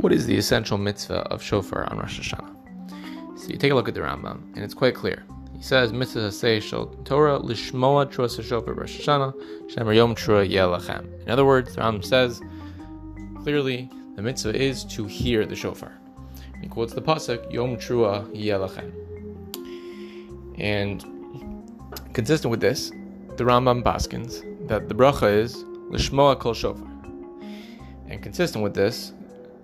what is the essential mitzvah of shofar on Rosh Hashanah? So you take a look at the Rambam, and it's quite clear. He says, "Mitzvah shel Torah lishmoa truas shofar Rosh Hashanah shemer yom trua yelachem." In other words, the Rambam says clearly the mitzvah is to hear the shofar. He quotes the pasuk Yom Trua Yelachem. And consistent with this, the Rambam Paskins that the bracha is Lishmoa Kol Shofar. And consistent with this,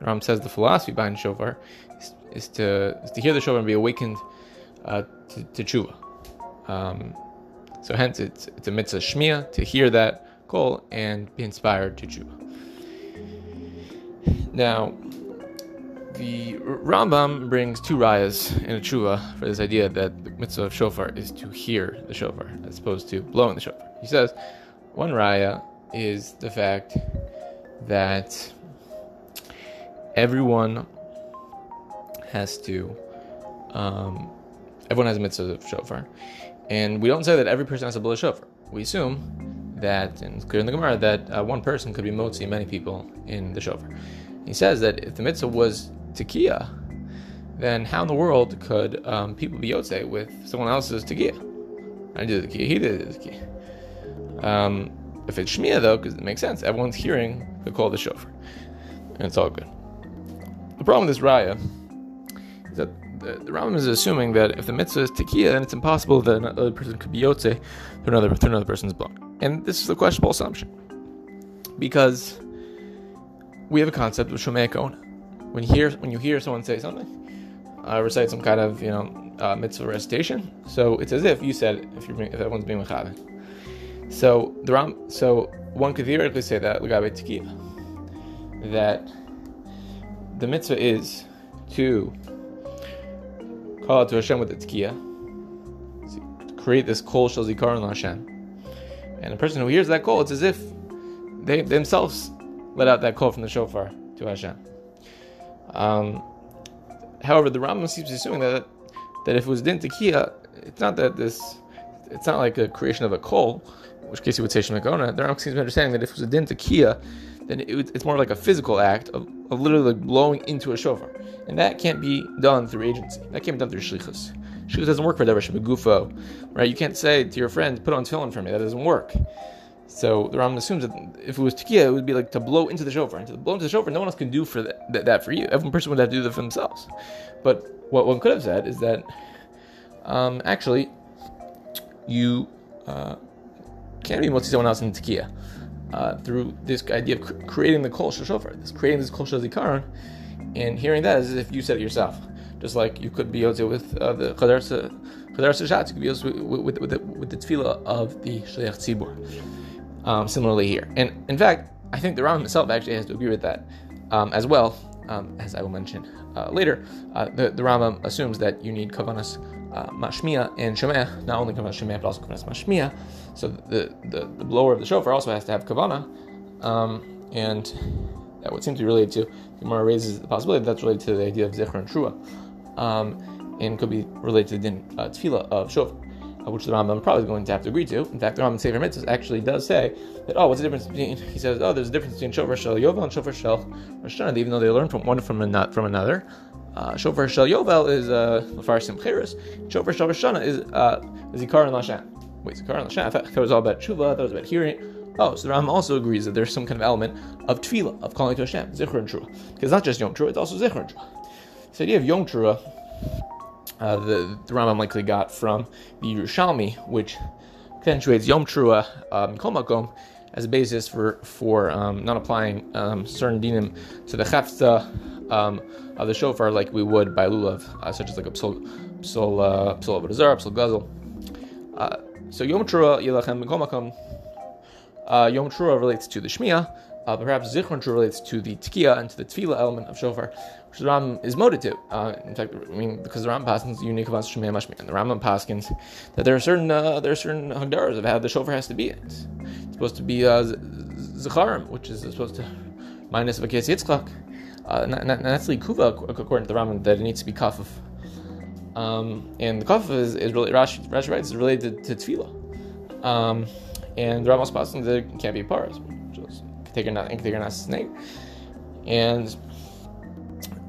Rambam says the philosophy behind shofar is, is, to, is to hear the shofar and be awakened uh, to, to tshuva. Um, so hence it's, it's a mitzvah shmiya to hear that call and be inspired to tshuva. Now, the Rambam brings two rayas in a tshuva for this idea that the mitzvah of shofar is to hear the shofar as opposed to blowing the shofar. He says one raya is the fact that everyone has to, um, everyone has a mitzvah of shofar, and we don't say that every person has to blow a shofar. We assume that, and it's clear in the Gemara, that uh, one person could be motzi many people in the shofar. He says that if the mitzvah was tekiah, then how in the world could um, people be yotze with someone else's tekiah? I did the tekiah, he did the tekiah. Um, if it's shmiya though, because it makes sense, everyone's hearing the call of the shofar, and it's all good. The problem with this raya is that the, the Rambam is assuming that if the mitzvah is tekiah, then it's impossible that another person could be yotze through another through another person's blood, and this is a questionable assumption because we have a concept of Shomei Kona. When you hear when you hear someone say something, uh, recite some kind of you know uh, mitzvah recitation, so it's as if you said if you're if everyone's being mechaven. So the Ram, so one could theoretically say that Lagabe Tekiah, that the mitzvah is to call out to Hashem with the to create this kol shel zikaron Hashem, and the person who hears that call, it's as if they themselves let out that call from the shofar to Hashem. Um, however, the Rambam seems assuming that that if it was din tekiah, it's not that this, it's not like a creation of a kol, which case you would say shemekona. The Rambam seems to be understanding that if it was a din tekiah, then it, it's more like a physical act of, of literally blowing into a shofar, and that can't be done through agency. That can't be done through shlichus. Shlichus doesn't work for Devar Gufo, right? You can't say to your friend, "Put on tefillin for me." That doesn't work. So the Rambam assumes that if it was tekiah, it would be like to blow into the shofar. And to blow into the shofar, no one else can do for that, that, that for you. Every person would have to do that for themselves. But what one could have said is that um, actually you uh, can't be motzi someone else in tekiah uh, through this idea of creating the kol shofar, this creating this kol zikaron, and hearing that is as if you said it yourself. Just like you could be yotze with uh, the chadar shat, you could be yotze with, with, with, the, with the tefillah of the shliach tzibur. Um, similarly here, and in fact, I think the Rambam himself actually has to agree with that um, as well, um, as I will mention uh, later. Uh, the, the Rambam assumes that you need kavanas mashmiya and shemeh, not only kavanas shemeh but also kavanas mashmia. So the, the, the blower of the shofar also has to have kavana, um, and that would seem to be related to. Gemara raises the possibility that that's related to the idea of zechar and trua, um, and could be related to the din uh, tefillah of shofar uh, which the Rambam probably is going to have to agree to. In fact, the Rambam Sefer Mitzvahs actually does say that, oh, what's the difference between, he says, oh, there's a difference between Shofar Shel Yovel and Shofar Shel Rosh even though they learn from one from, an, from another. Uh, Shofar Shel Yovel is uh, Farsim Cheres. Shofar Shel Rosh Hashanah is uh, Zikar and Lashan. Wait, Zikar and Lashan? I thought it was all about Tshuva, I thought it was about hearing. Oh, so the Rambam also agrees that there's some kind of element of tefillah, of calling to Hashem, Zichur and. Because it's not just Yom Trua, it's also Zichur and Trua. This idea of Yom Trua uh, the, the Rambam likely got from the Yerushalmi, which accentuates Yom Trua um, Kol Makom as a basis for for um, not applying um, certain dinim to the chafta um, of the shofar like we would by lulav, uh, such as like a psal psal uh, psal abrazar, psal gazel. Uh, so Yom Trua Yelachem Kol Makom. Uh, Yom Trua relates to the Shmiya, uh, perhaps Zichron relates to the Tkiya and to the Tefillah element of Shofar, which the Ram is moted to. Uh, in fact, I mean, because the Ram Paskins unique about Shemei Mashmi, and the Rambam Paskins that there are certain uh, there are certain hagdaras of how the shofar has to be. It's, supposed to be uh, Zacharim, which is supposed to minus Vakas Yitzchak. Uh, and that's Likuva, according to the Rambam, that it needs to be kafif. Um, and the kafif is, is really, Rashi, Rashi writes, is related to tefillah. Um, and the Rambam Paskins it can't be paras. Just take a not take a not snake. And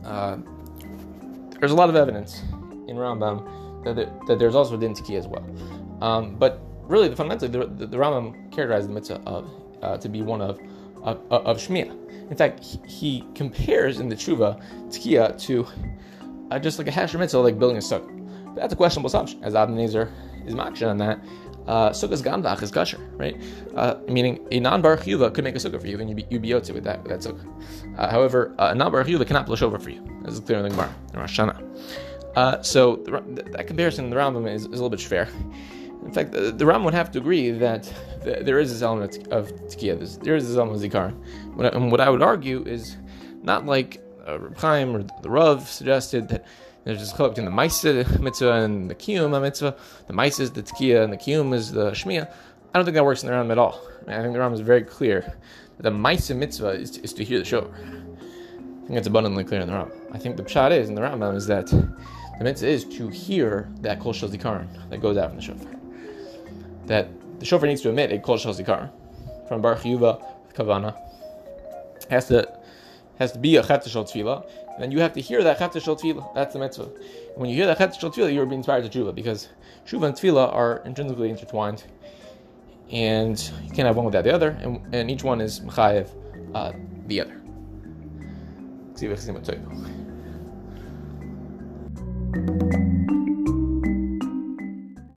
uh, there's a lot of evidence in Rambam that, that there's also din tiki as well. Um, but really, the fundamentally, the, the, the Rambam characterized the mitzvah of, uh, to be one of of, of. In fact, he, compares in the Tshuva Tkiya to uh, just like a Hasher mitzvah, like building a sukkah. But that's a questionable assumption, as Avnei Nezer is maksha on that. Uh, sukkah's gamdach is kosher, right? Uh, meaning a non-bar chiyuva could make a sukkah for you, and you'd be, you'd be yotze with that, with that sukkah. Uh, however, a non-bar chiyuva cannot blush over for you, as is clear in the Gemara, in Rosh Hashanah. Uh, so the, that comparison in the Rambam is, is a little bit fair. In fact, the, the Rambam would have to agree that the, there is this element of tkiya. There is this element of zikar. And what I would argue is not like uh, Reb Chaim or the Rav suggested that there's this chalak between the Maisa mitzvah and the Kiyum mitzvah. The Maisa is the Tkiya and the Kiyum is the Shmiya. I don't think that works in the Rambam at all. I, think the Rambam is very clear that the Maisa mitzvah is to, is to hear the show. I think it's abundantly clear in the Rambam. I think the pshat is in the Rambam is that the mitzvah is to hear that kol shel zikaron that goes out from the shofar. That the shofar needs to emit a kol shel zikaron from Bar Chiyuva Kavana. Has to has to be a chet shel tefillah then you have to hear that chet shel tefillah. That's the mitzvah. When you hear that chet shel tefillah, you're being inspired to tshuva because tshuva and tefillah are intrinsically intertwined, and you can't have one without the other, and, and each one is mechayev uh, the other.